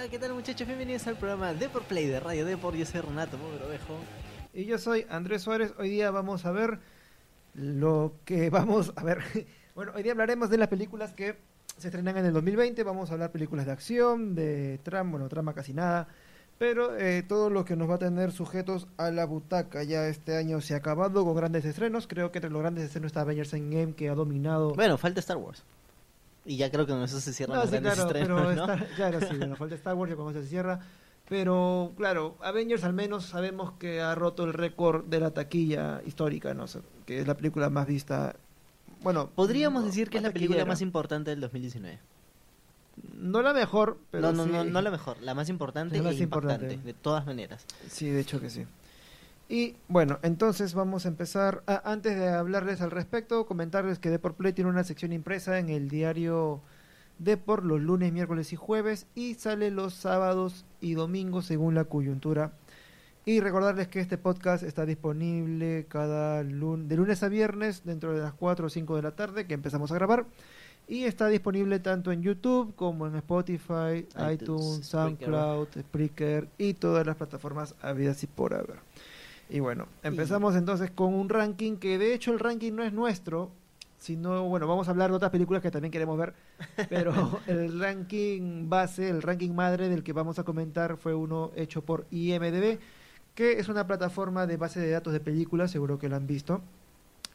Hola, ¿qué tal muchachos? Bienvenidos al programa Deport Play de Radio Deport. Yo soy Renato Mogrovejo. Y yo soy Andrés Suárez. Hoy día vamos a ver lo que vamos a ver. Bueno, hoy día hablaremos de las películas que se estrenan en el 2020. Vamos a hablar películas de acción, de trama, bueno, trama casi nada. Pero eh, todo lo que nos va a tener sujetos a la butaca. Ya este año se ha acabado con grandes estrenos. Creo que entre los grandes estrenos está Avengers Endgame que ha dominado. Bueno, falta Star Wars. Y ya creo que con eso se cierran No, los sí, claro, estrenos, pero ¿no? está- claro, sí, bueno, falta Star Wars, ya con eso se cierra. Pero claro, Avengers al menos sabemos que ha roto el récord de la taquilla histórica, ¿no? O sea, que es la película más vista. Bueno, Podríamos no, decir que es la película más importante del 2019. No la mejor, pero no, no, sí, no, no la mejor, la más importante La más e importante. de todas maneras. Sí, de hecho que sí. Y bueno, entonces vamos a empezar. Ah, antes de hablarles al respecto, comentarles que Deport Play tiene una sección impresa en el diario Deport los lunes, miércoles y jueves y sale los sábados y domingos según la coyuntura. Y recordarles que este podcast está disponible cada lun de lunes a viernes dentro de las 4 o 5 de la tarde que empezamos a grabar. Y está disponible tanto en YouTube como en Spotify, iTunes, iTunes, Spreaker. SoundCloud, Spreaker y todas las plataformas habidas y por haber. Y bueno, empezamos entonces con un ranking que de hecho el ranking no es nuestro, sino, bueno, vamos a hablar de otras películas que también queremos ver, pero el ranking base, el ranking madre del que vamos a comentar fue uno hecho por IMDB, que es una plataforma de base de datos de películas, seguro que lo han visto.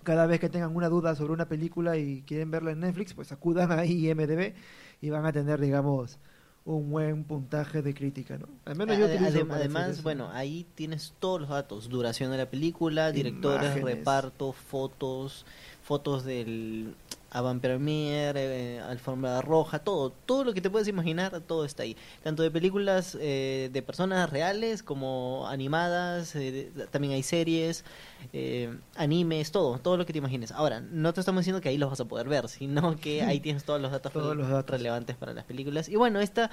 Cada vez que tengan una duda sobre una película y quieren verla en Netflix, pues acudan a IMDB y van a tener, digamos, un buen puntaje de crítica, ¿no? Al menos yo adem- además, bueno, ahí tienes todos los datos, duración de la película, directores, Imágenes. reparto, fotos, fotos del avant premier, eh, alfombra roja, todo, todo lo que te puedes imaginar, todo está ahí. Tanto de películas eh, de personas reales como animadas, eh, también hay series, eh, animes, todo, todo lo que te imagines. Ahora, no te estamos diciendo que ahí los vas a poder ver, sino que ahí tienes todos los datos, Todos los datos. relevantes para las películas. Y bueno, esta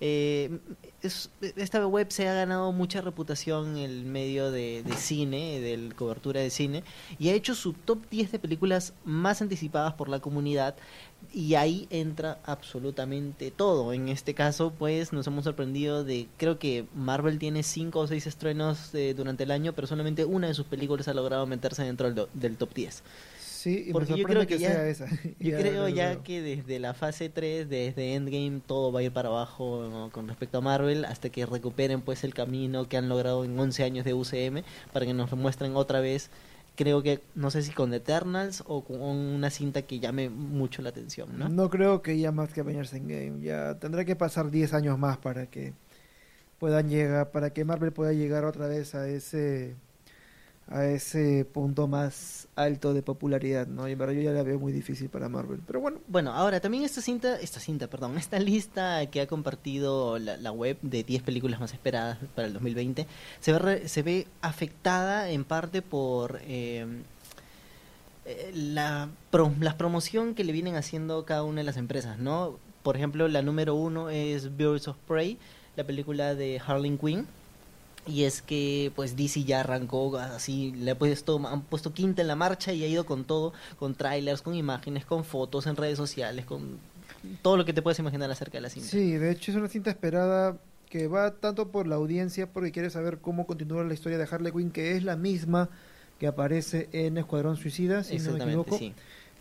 eh, es- esta web se ha ganado mucha reputación en el medio de, cine, de cobertura de cine, y ha hecho su top 10 de películas más anticipadas por la comunidad, y ahí entra absolutamente todo. En este caso, pues nos hemos sorprendido de, creo que Marvel tiene 5 o 6 estrenos eh, durante el año, pero solamente una de sus películas ha logrado meterse dentro del, del top 10. Sí, y Porque me yo creo que que, ya- sea esa. Yo Ya, creo ya luego. que desde la fase 3, desde Endgame, todo va a ir para abajo ¿no? con respecto a Marvel, hasta que recuperen pues el camino que han logrado en 11 años de UCM, para que nos muestren otra vez, creo que, no sé si con Eternals o con una cinta que llame mucho la atención, ¿no? ¿no? creo que ya más que Avengers Endgame. Ya tendrá que pasar 10 años más para que puedan llegar, para que Marvel pueda llegar otra vez a ese a ese punto más alto de popularidad, ¿no? Y en verdad yo ya la veo muy difícil para Marvel. Pero bueno, Bueno, ahora también esta cinta, esta cinta, perdón, esta lista que ha compartido la, web de 10 películas más esperadas para el 2020 se ve, se ve afectada en parte por eh, eh, la, la promoción que le vienen haciendo cada una de las empresas, ¿no? Por ejemplo, la número uno es Birds of Prey, la película de Harley Quinn. Y es que pues DC ya arrancó así, le ha puesto, han puesto quinta en la marcha y ha ido con todo, con trailers, con imágenes, con fotos en redes sociales, con todo lo que te puedes imaginar acerca de la cinta. sí, de hecho es una cinta esperada que va tanto por la audiencia porque quiere saber cómo continúa la historia de Harley Quinn, que es la misma que aparece en Escuadrón Suicida, si no me equivoco. sí.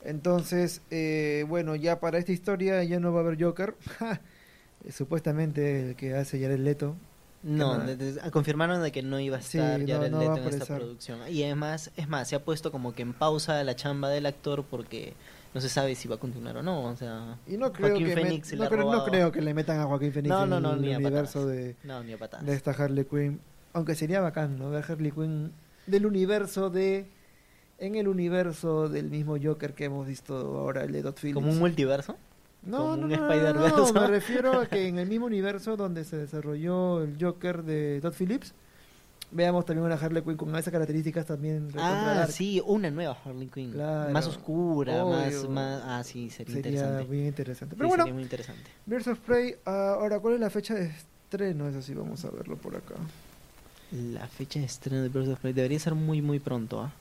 Entonces, eh, bueno, ya para esta historia ya no va a haber Joker. Supuestamente el que hace Jared Leto. No, de- de- confirmaron de que no iba a Sí, estar no, Jared no Leto en esta producción. Y además, es más, se ha puesto como que en pausa la chamba del actor porque no se sabe si va a continuar o no. O sea, Y no creo, Joaquín que, Phoenix le no, creo, no creo que le metan a Joaquín Phoenix No, en no, no, el universo de, de esta Harley Quinn. Aunque sería bacán, ¿no? Ver Harley Quinn del universo de... En el universo del mismo Joker que hemos visto ahora, el de Dot Phillips. Como un multiverso. No, como no, un no, no, Spider-Verse. no, me refiero a que en el mismo universo donde se desarrolló el Joker de Todd Phillips, veamos también una Harley Quinn con esas características también. Ah, sí, una nueva Harley Quinn. Claro. Más oscura, más, más... Ah, sí, sería, Sería interesante. bien interesante. Sí, Pero bueno, sería muy interesante. Birds of Prey, ah, ahora, ¿cuál es la fecha de estreno? Eso sí, vamos a verlo por acá. La fecha de estreno de Birds of Prey debería ser muy, muy pronto, ¿ah?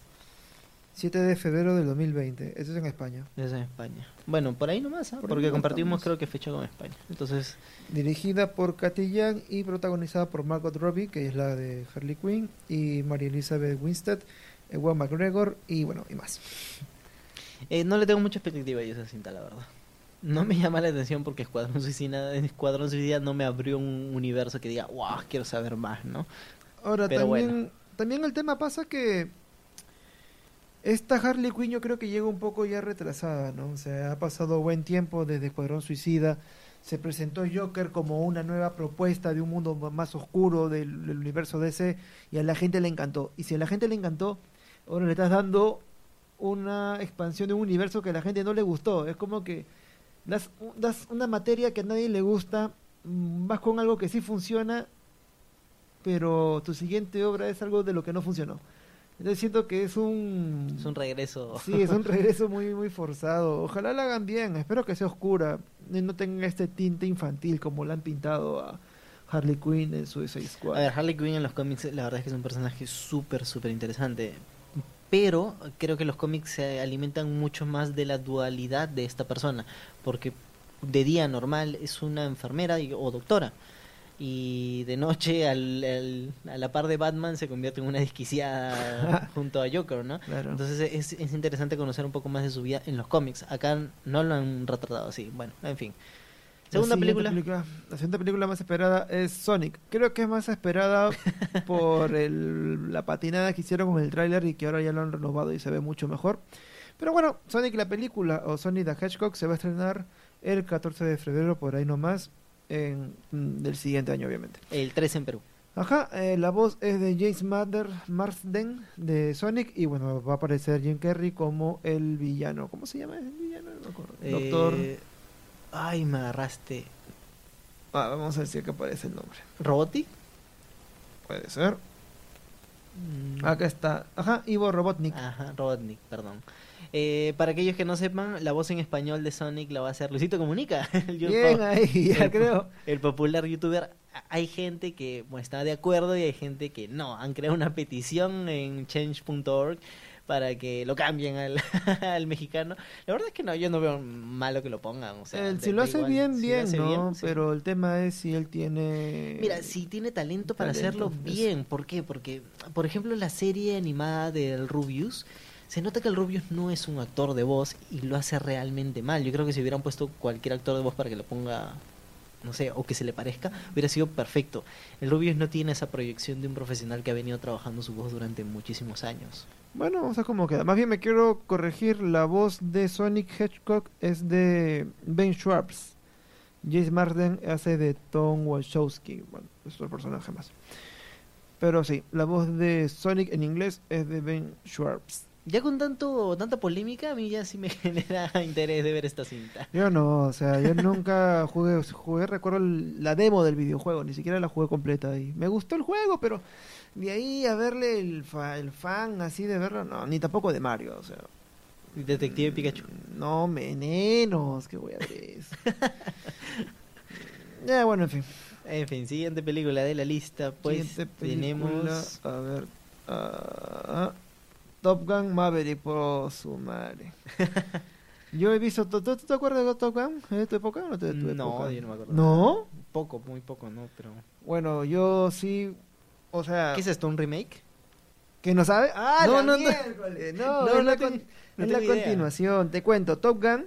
7 de febrero del 2020. Eso es en España. Eso es en España. Bueno, por ahí nomás, ¿ah? Por porque compartimos estamos. creo que fecha con España. Entonces, Dirigida por Young y protagonizada por Margot Robbie, que es la de Harley Quinn, y María Elizabeth Winstead, Ewan McGregor y bueno, y más. eh, no le tengo mucha expectativa a esa cinta, la verdad. No me llama la atención porque Escuadrón Suicida, Escuadrón Suicida no me abrió un universo que diga, wow, quiero saber más, ¿no? Ahora, Pero también, bueno. también el tema pasa que esta Harley Quinn yo creo que llega un poco ya retrasada, ¿no? O sea, ha pasado buen tiempo desde Escuadrón Suicida. Se presentó Joker como una nueva propuesta de un mundo más oscuro del, del universo DC y a la gente le encantó. Y si a la gente le encantó, ahora le estás dando una expansión de un universo que a la gente no le gustó. Es como que das, das una materia que a nadie le gusta, mm, vas con algo que sí funciona pero tu siguiente obra es algo de lo que no funcionó. Entonces siento que es un... Es un regreso. Sí, es un regreso muy muy forzado. Ojalá la hagan bien, espero que sea oscura y no tenga este tinte infantil como la han pintado a Harley Quinn en Suicide Squad. A ver, Harley Quinn en los cómics, la verdad es que es un personaje súper, súper interesante. Pero creo que los cómics se alimentan mucho más de la dualidad de esta persona. Porque de día normal es una enfermera y- o doctora. Y de noche, al, al- a la par de Batman, se convierte en una desquiciada junto a Joker, ¿no? Claro. Entonces es, es interesante conocer un poco más de su vida en los cómics. Acá no lo han retratado así. Bueno, en fin. La Segunda siguiente película. La siguiente película más esperada es Sonic. Creo que es más esperada por el- la patinada que hicieron con el tráiler y que ahora ya lo han renovado y se ve mucho mejor. Pero bueno, Sonic la película o Sonic the Hedgehog se va a estrenar el 14 de febrero por ahí nomás en, mm, del siguiente año obviamente. El 3 en Perú. Ajá, eh, la voz es de James Madder Marsden de Sonic y bueno, va a aparecer Jim Carrey como el villano. ¿Cómo se llama el villano? No me acuerdo. Doctor... Eh, Ay, me agarraste. Ah, vamos a decir que aparece el nombre. ¿Robotic? Puede ser. Mm, Acá está. Ajá, Ivo Robotnik. Ajá, Robotnik, perdón. Eh, para aquellos que no sepan, la voz en español de Sonic la va a hacer Luisito Comunica. el Bien ahí, ya el- creo. El popular youtuber. Hay gente que bueno, está de acuerdo y hay gente que no. Han creado una petición en change.org para que lo cambien al, al mexicano. La verdad es que no, yo no veo malo que lo pongan. O sea, Él, da- si lo hace igual. bien, Si lo bien, hace ¿no? bien. Pero el tema es si él tiene... Mira, si tiene talento para hacerlo bien, ¿por qué? Porque, por ejemplo, la serie animada del Rubius, se nota que el Rubius no es un actor de voz y lo hace realmente mal. Yo creo que si hubieran puesto cualquier actor de voz para que lo ponga, no sé, o que se le parezca, hubiera sido perfecto. El Rubius no tiene esa proyección de un profesional que ha venido trabajando su voz durante muchísimos años. Bueno, vamos a ver cómo queda. Más bien me quiero corregir, la voz de Sonic Hedgehog es de Ben Schwartz. James Marden hace de Tom Wachowski. Bueno, es otro personaje más. Pero sí, la voz de Sonic en inglés es de Ben Schwartz. Ya con tanto tanta polémica, a mí ya sí me genera interés de ver esta cinta. Yo no, o sea, yo nunca jugué, jugué, recuerdo el- la demo del videojuego, ni siquiera la jugué completa y me gustó el juego, pero de ahí a verle el, fa- el fan así de verlo, no, ni tampoco de Mario, o sea. Detective Pikachu. No, menos, que voy a ver eso. ya, bueno, en fin. En fin, siguiente película de la lista, pues tenemos... A ver. ah, Top Gun Maverick, por su madre. Yo he visto. ¿Tú, tú te acuerdas de Top Gun? ¿Es de tu época o no de tu No, época? yo no me acuerdo. ¿No? Poco, muy poco, ¿no? Pero... Bueno, yo sí. O sea. ¿Qué es esto, un remake? ¿Que no sabe? ¡Ah, No, la no, no. miércoles! No, No, es no la, ten- no es la continuación. Te cuento, Top Gun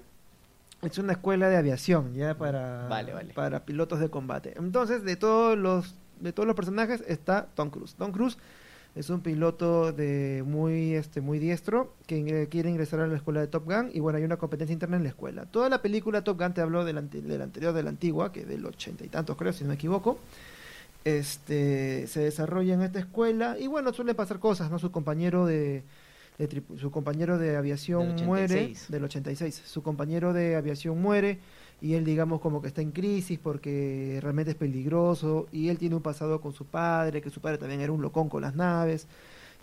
es una escuela de aviación ya para, Vale, vale. para pilotos de combate. Entonces, de todos los de todos los personajes está Tom Cruise. Tom Cruise es un piloto de muy este muy diestro que ingre- quiere ingresar a la escuela de Top Gun y bueno, hay una competencia interna en la escuela. Toda la película Top Gun te habló del, ante- del anterior, de la antigua, que del ochenta y tantos creo, si no me equivoco este se desarrolla en esta escuela y bueno suele pasar cosas no su compañero de, de su compañero de aviación Del muere 86. del 86 su compañero de aviación muere y él digamos como que está en crisis porque realmente es peligroso y él tiene un pasado con su padre que su padre también era un locón con las naves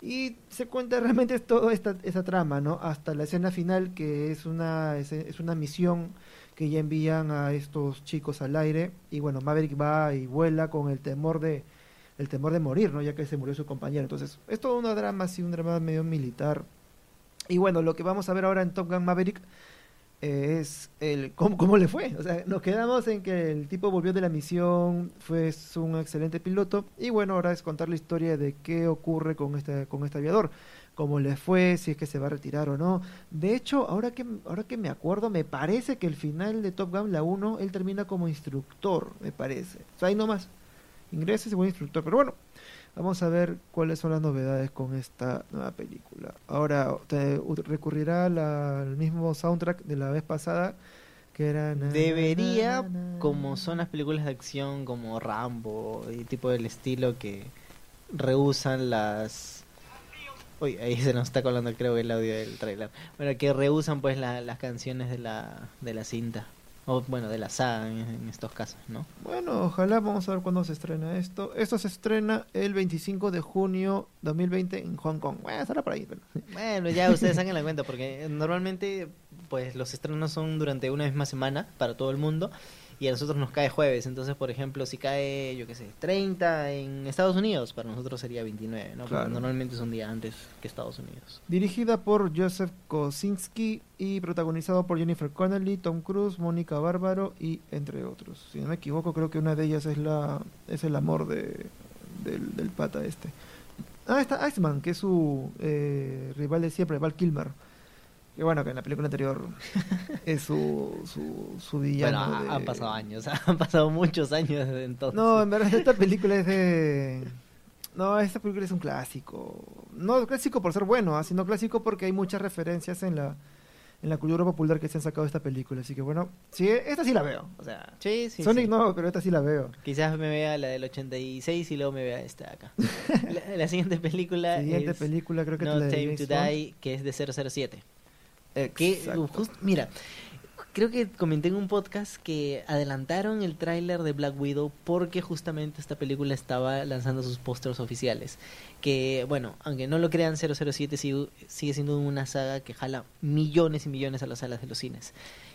y se cuenta realmente toda esta, esa trama no hasta la escena final que es una es, es una misión que ya envían a estos chicos al aire y bueno Maverick va y vuela con el temor de el temor de morir no ya que se murió su compañero. Entonces es todo una drama así un drama medio militar. Y bueno, lo que vamos a ver ahora en Top Gun Maverick es el cómo, cómo le fue. O sea, nos quedamos en que el tipo volvió de la misión, fue un excelente piloto. Y bueno, ahora es contar la historia de qué ocurre con este, con este aviador. Cómo le fue, si es que se va a retirar o no. De hecho, ahora que, ahora que me acuerdo, me parece que el final de Top Gun, la 1, él termina como instructor, me parece. O sea, ahí nomás. Ingresa y se vuelve instructor. Pero bueno, Vamos a ver cuáles son las novedades con esta nueva película. Ahora te recurrirá la- al mismo soundtrack de la vez pasada, que era... na, Debería, na, na, como son las películas de acción como Rambo y tipo del estilo que rehusan las... Uy, ahí se nos está colando creo el audio del trailer. Bueno, que rehusan pues la- las canciones de la, de la cinta. O bueno, de la saga en, en estos casos, ¿no? Bueno, ojalá vamos a ver cuándo se estrena esto. Esto se estrena el 25 de junio 2020 en Hong Kong. Bueno, estará por ahí. pero- Bueno, ya ustedes saquen la cuenta porque normalmente pues los estrenos son durante una misma semana para todo el mundo y a nosotros nos cae jueves. Entonces, por ejemplo, si cae, yo qué sé, 30 en Estados Unidos, para nosotros sería 29, ¿no? Porque normalmente es un día antes que Estados Unidos. Dirigida por Joseph Kosinski y protagonizado por Jennifer Connelly, Tom Cruise, Mónica Bárbaro y entre otros. Si no me equivoco, creo que una de ellas es la es el amor de, del, del pata este. Ah, está Iceman, que es su eh, rival de siempre, Val Kilmer. Que bueno, que en la película anterior es su, su, su villano. Bueno, de- han pasado años, han pasado muchos años desde entonces. No, en verdad esta película es de... No, esta película es un clásico. No clásico por ser bueno, ah, sino clásico porque hay muchas referencias en la en la cultura popular que se han sacado de esta película. Así que bueno, sí, esta sí la veo. O sea, Sí, sí, Sonic sí. no, pero esta sí la veo. Quizás me vea la del 86 y luego me vea esta de acá. la, la siguiente película Siguiente es película creo que No la Time to. Die, que es de 007. Que, Exacto. just- mira, creo que comenté en un podcast que adelantaron el tráiler de Black Widow porque justamente esta película estaba lanzando sus pósters oficiales. Que, bueno, aunque no lo crean, 007 sigue, sigue siendo una saga que jala millones y millones a las salas de los cines.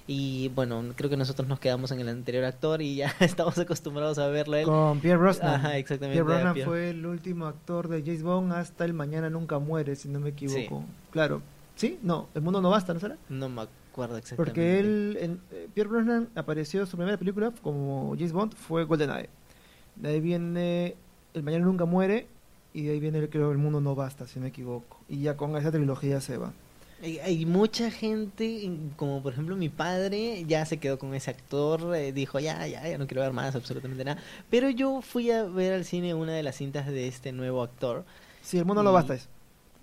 Y bueno, creo que nosotros nos quedamos en el anterior actor y ya estamos acostumbrados a verlo él. Con Pierre Brosnan. Ajá, exactamente, Pierre Brosnan Pierre. fue el último actor de James Bond hasta El Mañana Nunca Muere, si no me equivoco. Claro. ¿Sí? No, El Mundo No Basta, ¿no será? No me acuerdo exactamente. Porque él, en- eh, Pierre Brosnan apareció, su primera película como James Bond fue GoldenEye. De ahí viene El Mañana Nunca Muere y de ahí viene, creo, El Mundo No Basta, si no me equivoco. Y ya con esa trilogía se va. Hay, hay mucha gente, como por ejemplo mi padre, ya se quedó con ese actor, eh, dijo ya, ya, ya no quiero ver más, absolutamente nada. Pero yo fui a ver al cine una de las cintas de este nuevo actor. Sí, El Mundo No Basta es.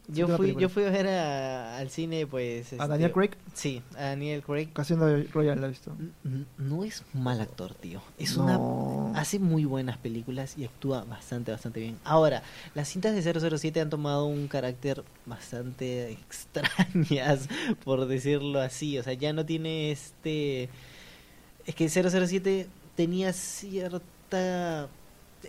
Yo fui, yo fui a ver a- al cine, pues... ¿A este, Daniel Craig? Sí, a Daniel Craig. Casino Royale, ¿la has visto? N- n- No es mal actor, tío. Es No. una hace muy buenas películas y actúa bastante, bastante bien. Ahora, las cintas de 007 han tomado un carácter bastante extrañas, por decirlo así. O sea, ya no tiene este... Es que 007 tenía cierta...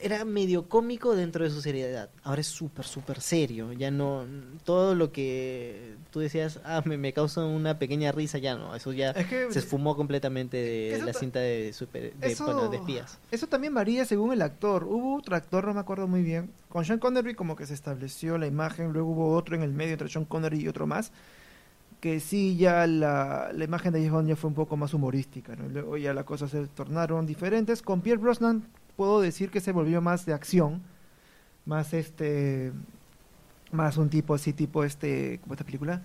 Era medio cómico dentro de su seriedad. Ahora es súper, súper serio. Ya no... Todo lo que tú decías, ah, me, me causa una pequeña risa, ya no. Eso ya Es que se esfumó completamente de la ta- cinta de super de, eso, bueno, de espías. eso también varía según el actor. Hubo otro actor, no me acuerdo muy bien. Con Sean Connery como que se estableció la imagen, luego hubo otro en el medio entre Sean Connery y otro más. Que sí, ya la, la imagen de James Bond ya fue un poco más humorística. ¿no? Luego ya las cosas se tornaron diferentes. Con Pierre Brosnan puedo decir que se volvió más de acción. Más este... Más un tipo así, tipo este... ¿Cómo esta película?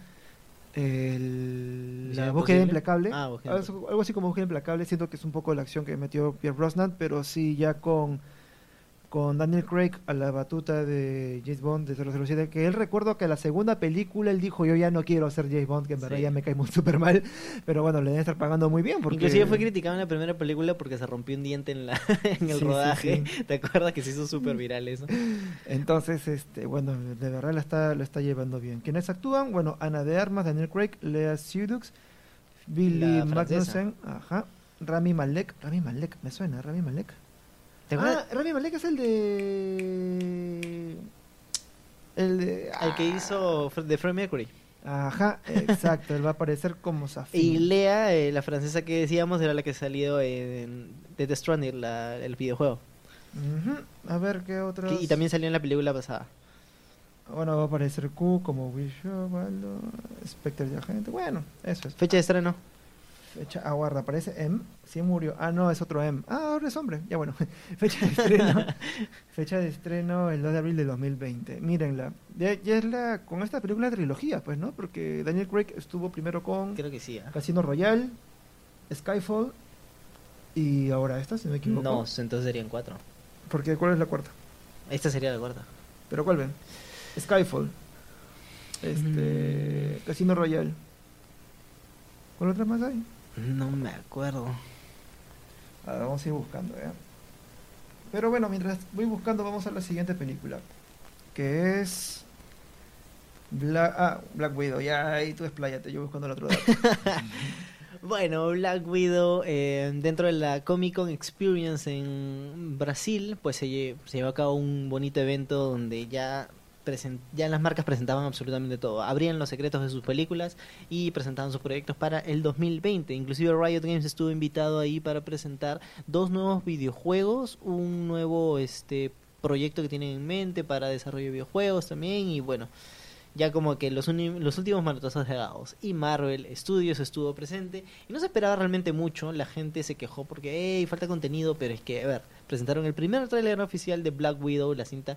El, ¿Misión la búsqueda implacable. Ah, Búsqueda algo, algo así como búsqueda implacable. Siento que es un poco la acción que metió Pierre Brosnan, pero sí ya con, con Daniel Craig a la batuta de James Bond de 007. Que él recuerdo que la segunda película él dijo: Yo ya no quiero ser James Bond, que en verdad Sí. ya me cae muy súper mal. Pero bueno, le deben estar pagando muy bien. Porque... Inclusive fue criticado en la primera película porque se rompió un diente en la en el Sí, rodaje. sí. ¿Te acuerdas que se hizo súper viral eso? Entonces, este, bueno, de verdad la está, lo está llevando bien. ¿Quiénes actúan? Bueno, Ana de Armas, Daniel Craig, Lea Seydoux, Billy La. Magnussen, ajá, Rami Malek, Rami Malek, me suena, Rami Malek. ¿Te Ah? Rami Malek es el de... El de... El que hizo Fre- de Freddie Mercury. Ajá, exacto, él va a aparecer como Y Safin. Lea, eh, la francesa que decíamos, era la que salió en The Stranding, la- el videojuego. A ver qué. Que- y también salió en la película pasada. Bueno, va a aparecer Q como Baldo, Spectre y Agente. Bueno, eso es. Fecha de estreno. Fecha, aguarda, aparece M. Sí murió. Ah, no, es otro M. Ah, ahora es hombre. Ya bueno. Fecha de estreno. fecha de estreno el 2 de abril de 2020. Mírenla. Ya, ya es la con esta película trilogía, pues, ¿no? Porque Daniel Craig estuvo primero con Creo que sí. ¿ah? Casino Royale, Skyfall y ahora esta, si no me equivoco. No, entonces serían cuatro. Porque ¿cuál es la cuarta? Esta sería la cuarta. ¿Pero cuál ven? Skyfall. Este. Mm. Casino Royale. ¿Cuál otra más hay? No me acuerdo. A ver, vamos a ir buscando, ¿ya? Pero bueno, mientras voy buscando, vamos a la siguiente película. Que es. Black, ah, Black Widow. Ya ahí tú expláyate, yo buscando el otro dato. Bueno, Black Widow, eh, dentro de la Comic Con Experience en Brasil, pues se, lle- se llevó a cabo un bonito evento donde ya, ya las marcas presentaban absolutamente todo. Abrían los secretos de sus películas y presentaban sus proyectos para el 2020. Inclusive Riot Games estuvo invitado ahí para presentar dos nuevos videojuegos, un nuevo este proyecto que tienen en mente para desarrollo de videojuegos también y bueno ya como que los, los últimos manotazos de Gaos y Marvel Studios estuvo presente y no se esperaba realmente mucho, la gente se quejó porque hey, falta contenido, pero es que, a ver, presentaron el primer tráiler oficial de Black Widow, la cinta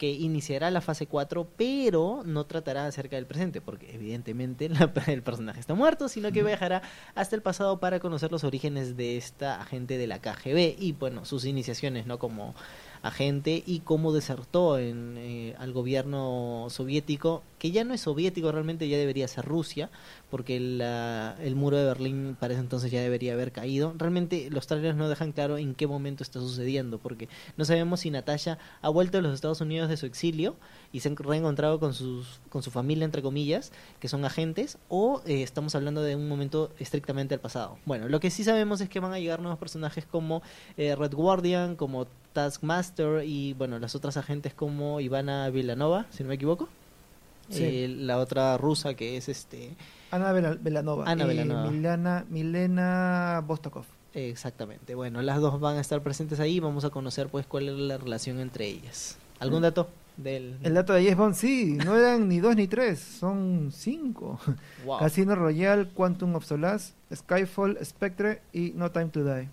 que iniciará la fase 4, pero no tratará acerca del presente, porque evidentemente la- el personaje está muerto, sino que viajará hasta el pasado para conocer los orígenes de esta agente de la KGB y, bueno, sus iniciaciones, ¿no? Como agente y cómo desertó en, eh, al gobierno soviético, que ya no es soviético, realmente ya debería ser Rusia, porque la- el muro de Berlín para ese entonces ya debería haber caído. Realmente los trailers no dejan claro en qué momento está sucediendo, porque no sabemos si Natasha ha vuelto a los Estados Unidos de su exilio y se ha reencontrado con, sus, con su familia, entre comillas, que son agentes, o eh, estamos hablando de un momento estrictamente al pasado. Bueno, lo que sí sabemos es que van a llegar nuevos personajes como eh, Red Guardian, como Taskmaster y bueno, las otras agentes como Ivana Vilanova, si no me equivoco. Sí. Eh, la otra rusa que es este Ana Vela- Belanova. Ana y. Milana, Milena Bostokov. exactamente. Bueno, las dos van a estar presentes ahí, vamos a conocer pues cuál es la relación entre ellas. ¿Algún Mm. dato del El dato de James Bond, sí, no eran ni dos ni tres, son cinco. Wow. Casino Royale, Quantum of Solace, Skyfall, Spectre y No Time to Die.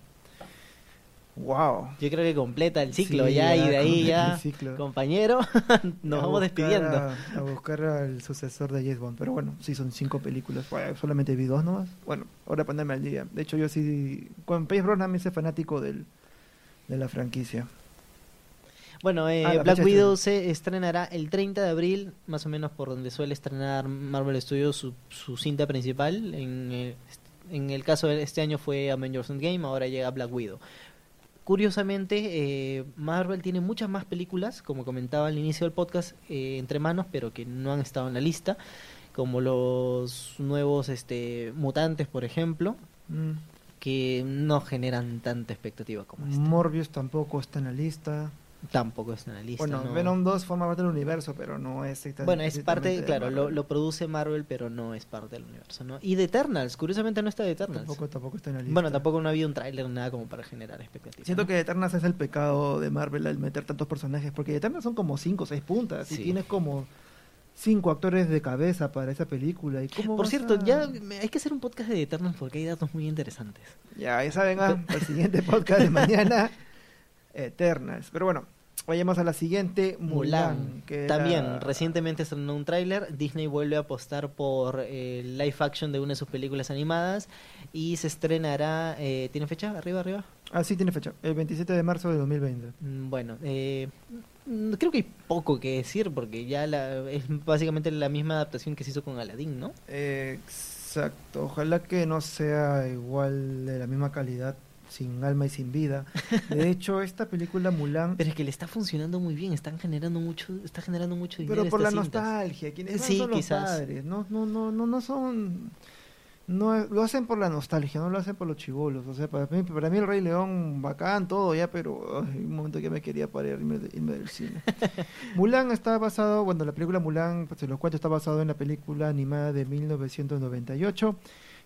Wow. Yo creo que completa el ciclo Sí, ya, y de ahí ya, el compañero, nos A vamos despidiendo. A, a buscar al sucesor de James Bond. Pero bueno, sí, son cinco películas. Bueno, solamente vi dos nomás. Bueno, ahora ponerme al día. De hecho, yo sí. Con Pace Brosnan me hice fanático del, de la franquicia. Bueno, eh, Ah, la Black Widow se estrenará el 30 de abril, más o menos por donde suele estrenar Marvel Studios su, su cinta principal. En, eh, en el caso de este año fue Avengers Endgame, ahora llega Black Widow. Curiosamente, eh, Marvel tiene muchas más películas, como comentaba al inicio del podcast, eh, entre manos, pero que no han estado en la lista, como los nuevos este, mutantes, por ejemplo, Mm. que no generan tanta expectativa como esta. Morbius tampoco está en la lista. Tampoco está en la lista. bueno, no. Venom 2 forma parte del universo, pero no es Bueno, es parte, claro, lo, produce Marvel, pero no es parte del universo, ¿no? Y de Eternals, curiosamente no está de Eternals. Tampoco, tampoco está en la lista. bueno, tampoco no ha habido un tráiler, nada como para generar expectativas. Siento ¿no? que Eternals es el pecado de Marvel al meter tantos personajes, porque Eternals son como 5 o 6 puntas, y Sí. tienes como 5 actores de cabeza para esa película. ¿Y cómo Por cierto, a- ya hay que hacer un podcast de Eternals porque hay datos muy interesantes. Ya, ya saben, ah, el siguiente podcast de mañana, Eternals. Pero bueno, vayamos a la siguiente, Mulan. Que era- También, recientemente estrenó un tráiler. Disney vuelve a apostar por eh, live action de una de sus películas animadas y se estrenará. Eh, ¿Tiene fecha? ¿Arriba, arriba? Ah, sí, tiene fecha, el 27 de marzo de 2020. Mm, Bueno, eh, mm, creo que hay poco que decir porque ya la, es básicamente la misma adaptación que se hizo con Aladdin, ¿no? Exacto, ojalá que no sea igual de la misma calidad, sin alma y sin vida. De hecho, esta película Mulan, Pero es que le está funcionando muy bien, están generando mucho, está generando mucho dinero. pero por la cintas. nostalgia, quienes van Sí, son los quizás. padres, no, no, no, no, no son, no lo hacen por la nostalgia, no lo hacen por los chivolos. O sea, para mí, para mí el Rey León bacán todo ya, pero ay, un momento que me quería parar irme, irme del cine. Mulan está basado, bueno, la película Mulan, pues, los cuento, está basado en la película animada de 1998,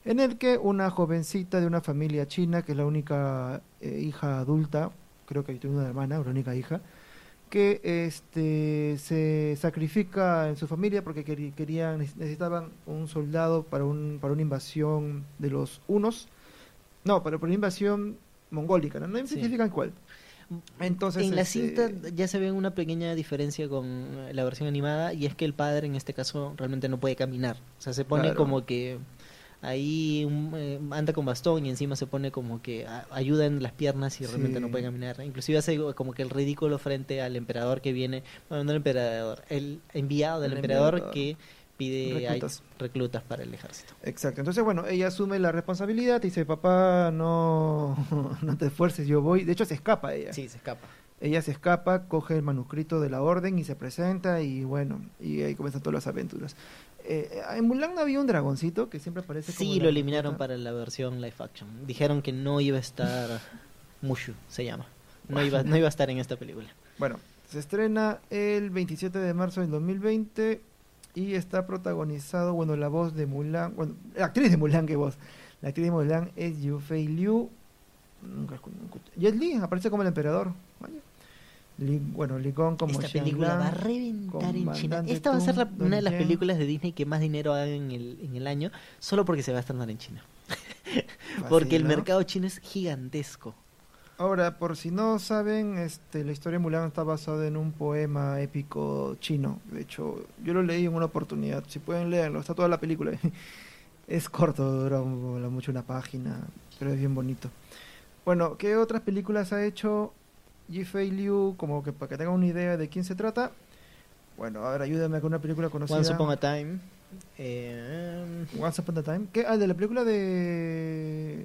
en el que una jovencita de una familia china, que es la única eh, hija adulta, creo que tiene una hermana, la única hija, que este se sacrifica en su familia porque querían necesitaban un soldado para un para una invasión de los unos no para, para una invasión mongólica no, no Sí. especifican cuál entonces en la este, cinta ya se ve una pequeña diferencia con la versión animada y es que el padre en este caso realmente no puede caminar. O sea, se pone Claro. como que ahí un, eh, anda con bastón y encima se pone como que a- ayuda en las piernas y realmente Sí. no puede caminar. Inclusive hace como que el ridículo frente al emperador que viene, bueno, no el emperador, el enviado del El emperador que pide Reclutas. reclutas para el ejército. Exacto. Entonces, bueno, ella asume la responsabilidad y dice, papá, no, no te esfuerces, yo voy. De hecho, se escapa ella. Sí, se escapa. Ella se escapa, coge el manuscrito de la orden y se presenta y bueno, y ahí comienzan todas las aventuras. Eh, en Mulan había un dragoncito que siempre aparece como Sí, lo eliminaron para la versión live action. Dijeron que no iba a estar Mushu, se llama. No iba, no iba a estar en esta película. Bueno, se estrena el 27 de marzo del 2020 y está protagonizado, bueno, la voz de Mulan, bueno, la actriz de Mulan, que voz. La actriz de Mulan es Yufei Liu. Jet Li aparece como el emperador. Vaya. Li- bueno, Li Gong como Esta Shen película Lang. va a reventar en China. Esta va a ser la- una de las películas de Disney que más dinero haga en el, en el año, solo porque se va a estrenar en China. Porque el mercado chino es gigantesco. Ahora, por si no saben, este, la historia de Mulan está basada en un poema épico chino. De hecho, yo lo leí en una oportunidad. Si pueden leerlo, está toda la película. es corto, dura mucho una página, pero es bien bonito. Bueno, ¿qué otras películas ha hecho Yifei Liu? Como que para que tengan una idea de quién se trata. Bueno, a ver, ayúdame con una película conocida. Once Upon a Time. eh, Once Upon a Time. ¿Qué? Ah, de la película de...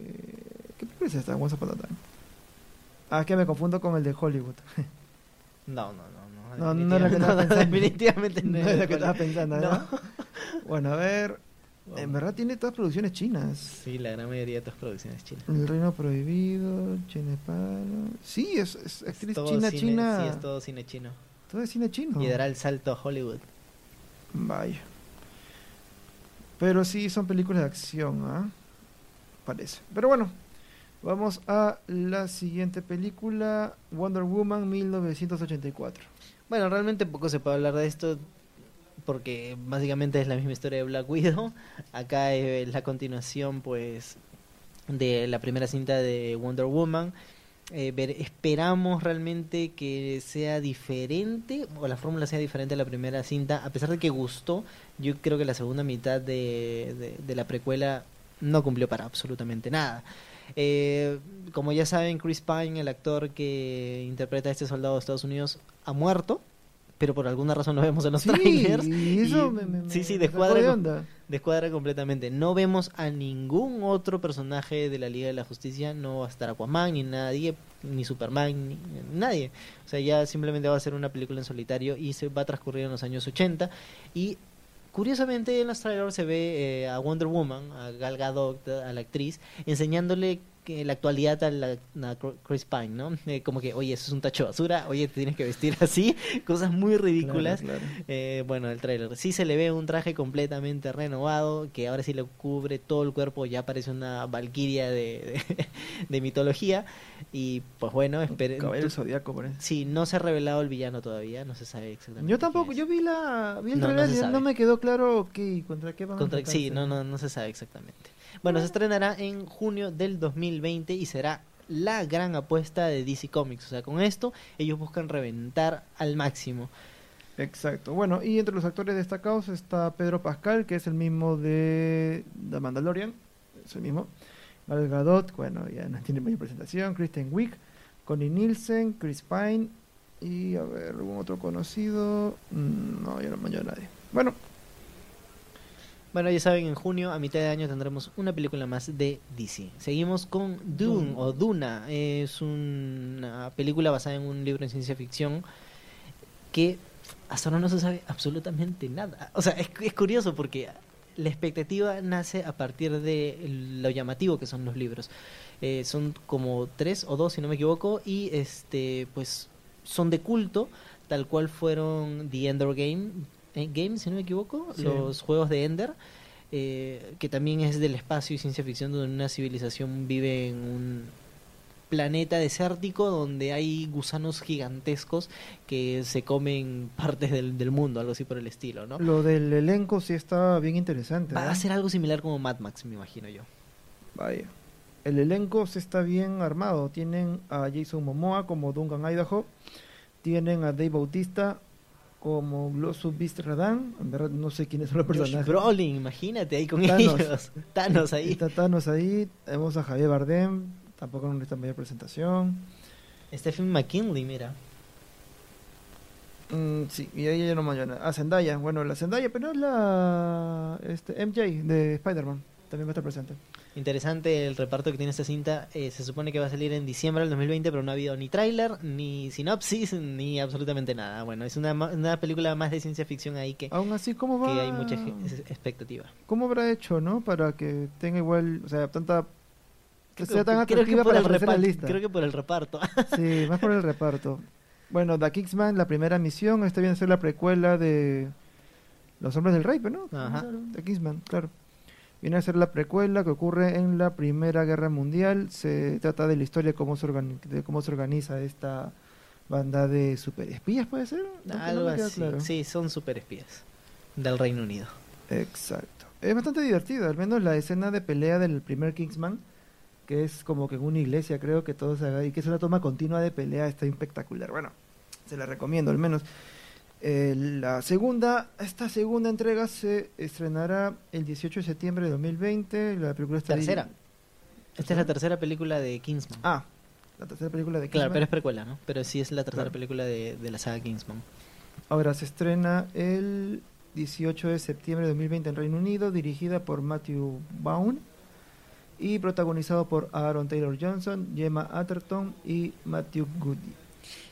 ¿Qué película es esta? Once Upon a Time. Ah, es que me confundo con el de Hollywood. no, no, no. No, no es la que estaba definitivamente- pensando. definitivamente No no es la que estaba pensando, ¿no? No. Bueno, a ver. En verdad tiene todas producciones chinas. Sí, la gran mayoría de todas producciones chinas. El Reino Prohibido, Chinepalo. Sí, es, es actriz Todo china, cine- china. Sí, es todo cine chino. Todo es cine chino. Y dará el salto a Hollywood. Vaya. Pero sí, son películas de acción, ¿ah? Parece. Pero bueno, vamos a la siguiente película, Wonder Woman 1984. Bueno, realmente poco se puede hablar de esto porque básicamente es la misma historia de Black Widow. Acá es la continuación, pues, de la primera cinta de Wonder Woman. Eh, esperamos realmente que sea diferente o la fórmula sea diferente a la primera cinta. A pesar de que gustó, yo creo que la segunda mitad de la precuela no cumplió para absolutamente nada. Eh, como ya saben, Chris Pine, el actor que interpreta a este soldado de Estados Unidos, ha muerto, pero por alguna razón lo vemos en los Sí, trailers. y eso Y- me, me- sí, sí, descuadra de onda. Descuadra completamente. No vemos a ningún otro personaje de la Liga de la Justicia. No va a estar Aquaman, ni nadie, ni Superman, ni nadie. O sea, ya simplemente va a ser una película en solitario y se va a transcurrir en los años 80. Y curiosamente en los trailers se ve eh, a Wonder Woman, a Gal Gadot, a la actriz, enseñándole que la actualidad a, la, a Chris Pine, ¿no? Eh, como que, oye, eso es un tacho de basura, oye, te tienes que vestir así, cosas muy ridículas. Claro, claro. Eh, bueno, el tráiler. Sí se le ve un traje completamente renovado, que ahora sí le cubre todo el cuerpo, ya parece una valquiria de, de, de mitología. Y pues bueno, esperen. Caballero del Zodíaco, parece. Sí, no se ha revelado el villano todavía, no se sabe exactamente. Yo tampoco, yo vi la vi el No, no trailer se y no me quedó claro qué contra qué a Contra- Sí, enfrentarse. no, no, no se sabe exactamente. Bueno, se estrenará en junio del 2020 y será la gran apuesta de DC Comics. O sea, con esto ellos buscan reventar al máximo. Exacto. Bueno, y entre los actores destacados está Pedro Pascal, que es el mismo de The Mandalorian, es el mismo. Gal Gadot, bueno, ya no tiene mayor presentación. Kristen Wiig, Connie Nielsen, Chris Pine y a ver, algún otro conocido. Mm, No, ya no me a nadie. Bueno, Bueno, ya saben, en junio, a mitad de año, tendremos una película más de DC. Seguimos con Dune Dune. o Duna. Es una película basada en un libro de ciencia ficción que hasta ahora no se sabe absolutamente nada. O sea, es, es curioso porque la expectativa nace a partir de lo llamativo que son los libros. Eh, son como tres o dos, si no me equivoco, y este, pues son de culto, tal cual fueron The Ender Game, eh, Game, si no me equivoco, Sí. los juegos de Ender, eh, que también es del espacio y ciencia ficción donde una civilización vive en un planeta desértico donde hay gusanos gigantescos que se comen partes del, del mundo, algo así por el estilo, ¿no? Lo del elenco sí está bien interesante. Va ¿eh? a ser algo similar como Mad Max, me imagino yo. Vaya. El elenco sí está bien armado. Tienen a Jason Momoa como Duncan Idaho. Tienen a Dave Bautista como Glossu Beast Radan. En verdad no sé quiénes son los Josh personajes. Brolin, imagínate ahí con Thanos. ellos. Thanos ahí. Está Thanos ahí. Tenemos a Javier Bardem. Tampoco necesita mayor presentación. Stephen McKinley, mira. Mm, sí, y ahí ya no mañana. A Zendaya. Bueno, la Zendaya, pero es la este, MJ de Spider-Man. También va a estar presente. Interesante el reparto que tiene esta cinta. Eh, se supone que va a salir en diciembre del 2020, pero no ha habido ni tráiler, ni sinopsis, ni absolutamente nada. Bueno, es una, una película más de ciencia ficción ahí que, Aún así, ¿cómo va? que hay mucha expectativa. ¿Cómo habrá hecho, no? Para que tenga igual, o sea, tanta... Que sea tan atractiva para aparecer en la lista. Creo que por el reparto. Sí, más por el reparto. Bueno, The Kingsman, la primera misión, esta viene a ser la precuela de Los Hombres del Rey, ¿no? Ajá. The Kingsman, claro. Viene a ser la precuela que ocurre en la Primera Guerra Mundial. Se trata de la historia de cómo se, organi- de cómo se organiza esta banda de superespías, ¿puede ser? No, que no Algo así. claro. Sí, son super espías del Reino Unido. Exacto. Es bastante divertido, al menos la escena de pelea del primer Kingsman, que es como que en una iglesia, creo que todo se haga y que es una toma continua de pelea, está espectacular. Bueno, se la recomiendo al menos. Eh, la segunda, esta segunda entrega se estrenará el 18 de septiembre de 2020. La película está Tercera. Esta es la tercera película de Kingsman. Ah, la tercera película de claro, Kingsman. pero es precuela, ¿no? Pero sí es la tercera Claro. película de, de la saga Kingsman. Ahora se estrena el 18 de septiembre de 2020 en Reino Unido, dirigida por Matthew Vaughn y protagonizado por Aaron Taylor Johnson, Gemma Atherton y Matthew Goody.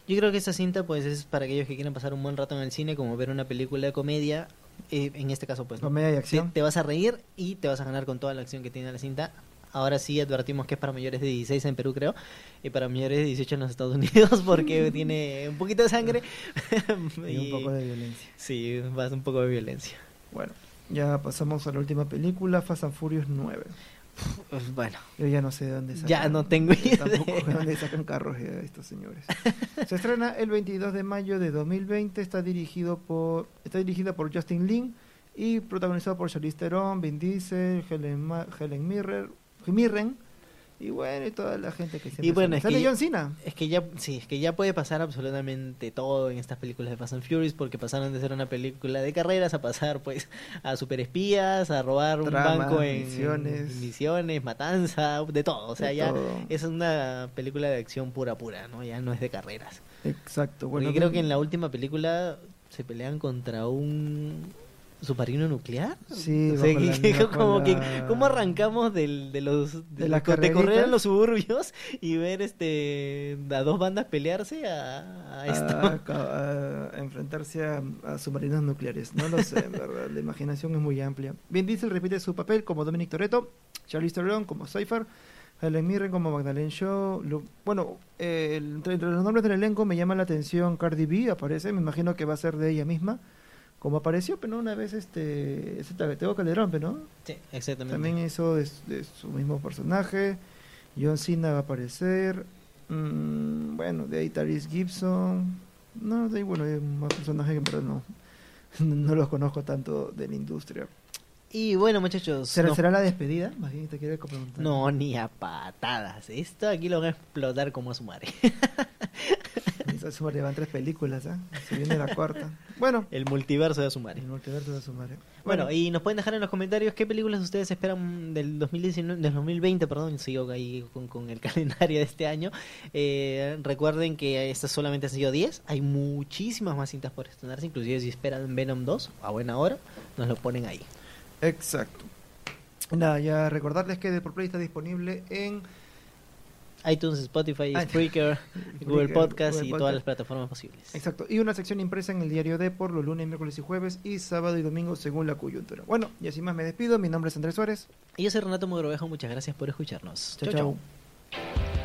Yo creo que esta cinta pues es para aquellos que quieran pasar un buen rato en el cine, como ver una película de comedia, eh, en este caso pues ¿no? Comedia y acción. te vas a reír y te vas a ganar con toda la acción que tiene la cinta. Ahora sí advertimos que es para mayores de 16 en Perú creo y para mayores de 18 en los Estados Unidos porque tiene un poquito de sangre Y un poco de violencia. Sí, va un poco de violencia. Bueno, ya pasamos a la última película, Fast and Furious 9. Pues, bueno, Yo ya no sé de dónde sacan. Ya no tengo yo Tampoco idea. de dónde sacan carros estos señores. Se estrena el 22 de mayo de 2020. Está dirigido por está dirigida por Justin Lin y protagonizado por Charlize Theron, Vin Diesel, Helen, Ma- Helen Mirren, Mirren y bueno y toda la gente que siempre Y bueno, sale. es que- John Cena. es que ya sí, es que ya puede pasar absolutamente todo en estas películas de Fast and Furious porque pasaron de ser una película de carreras a pasar pues a superespías, a robar un banco en misiones. matanza, de todo, o sea, De ya todo. es una película de acción pura pura, ¿no? Ya no es de carreras. Exacto. Porque Bueno, creo que en la última película se pelean contra un submarino nuclear. Sí, O sea, que- como que cómo arrancamos del, de los de, De las lo- de correr en los suburbios y ver este a dos bandas pelearse a, a esto. a, a- a enfrentarse a, submarinos nucleares. No lo sé, en verdad. La imaginación es muy amplia. Vin Diesel repite su papel como Dominic Toretto, Charlize Theron como Cypher, Helen Mirren como Magdalene Shaw. Bueno, eh, entre los nombres del elenco me llama la atención Cardi B, aparece. Me imagino que va a ser de ella misma. Como apareció, pero una vez este, este Tego Calderón, ¿no? Sí, exactamente. También hizo de, de su mismo personaje. John Cena va a aparecer. Mm, bueno, de ahí Tyrese Gibson. No, de ahí, bueno, hay más personajes que en verdad no, no los conozco tanto de la industria. Y bueno, muchachos, ¿Será, no, será la despedida? Más bien te quiero preguntar. no, ni a patadas. Esto aquí lo van a explotar como a su madre. Esa suma van tres películas, ¿ah? Se viene la cuarta. Bueno, El multiverso de su madre. el multiverso de su madre. Bueno, y nos pueden dejar en los comentarios qué películas ustedes esperan del 2019, del 2020, perdón, sigo ahí con, con el calendario de este año. Eh, recuerden que estas solamente han sido 10, hay muchísimas más cintas por estrenarse, inclusive si esperan Venom 2 a buena hora, nos lo ponen ahí. Exacto. Nada, ya recordarles que The Play está disponible en iTunes, Spotify, Spreaker, Google Podcast Google y Podcast. todas las plataformas posibles. Exacto, y una sección impresa en el diario de por los lunes, miércoles y jueves y sábado y domingo según la coyuntura. Bueno, y así más me despido, mi nombre es Andrés Suárez. Y yo soy Renato Mogrovejo, muchas gracias por escucharnos. chao. Chau.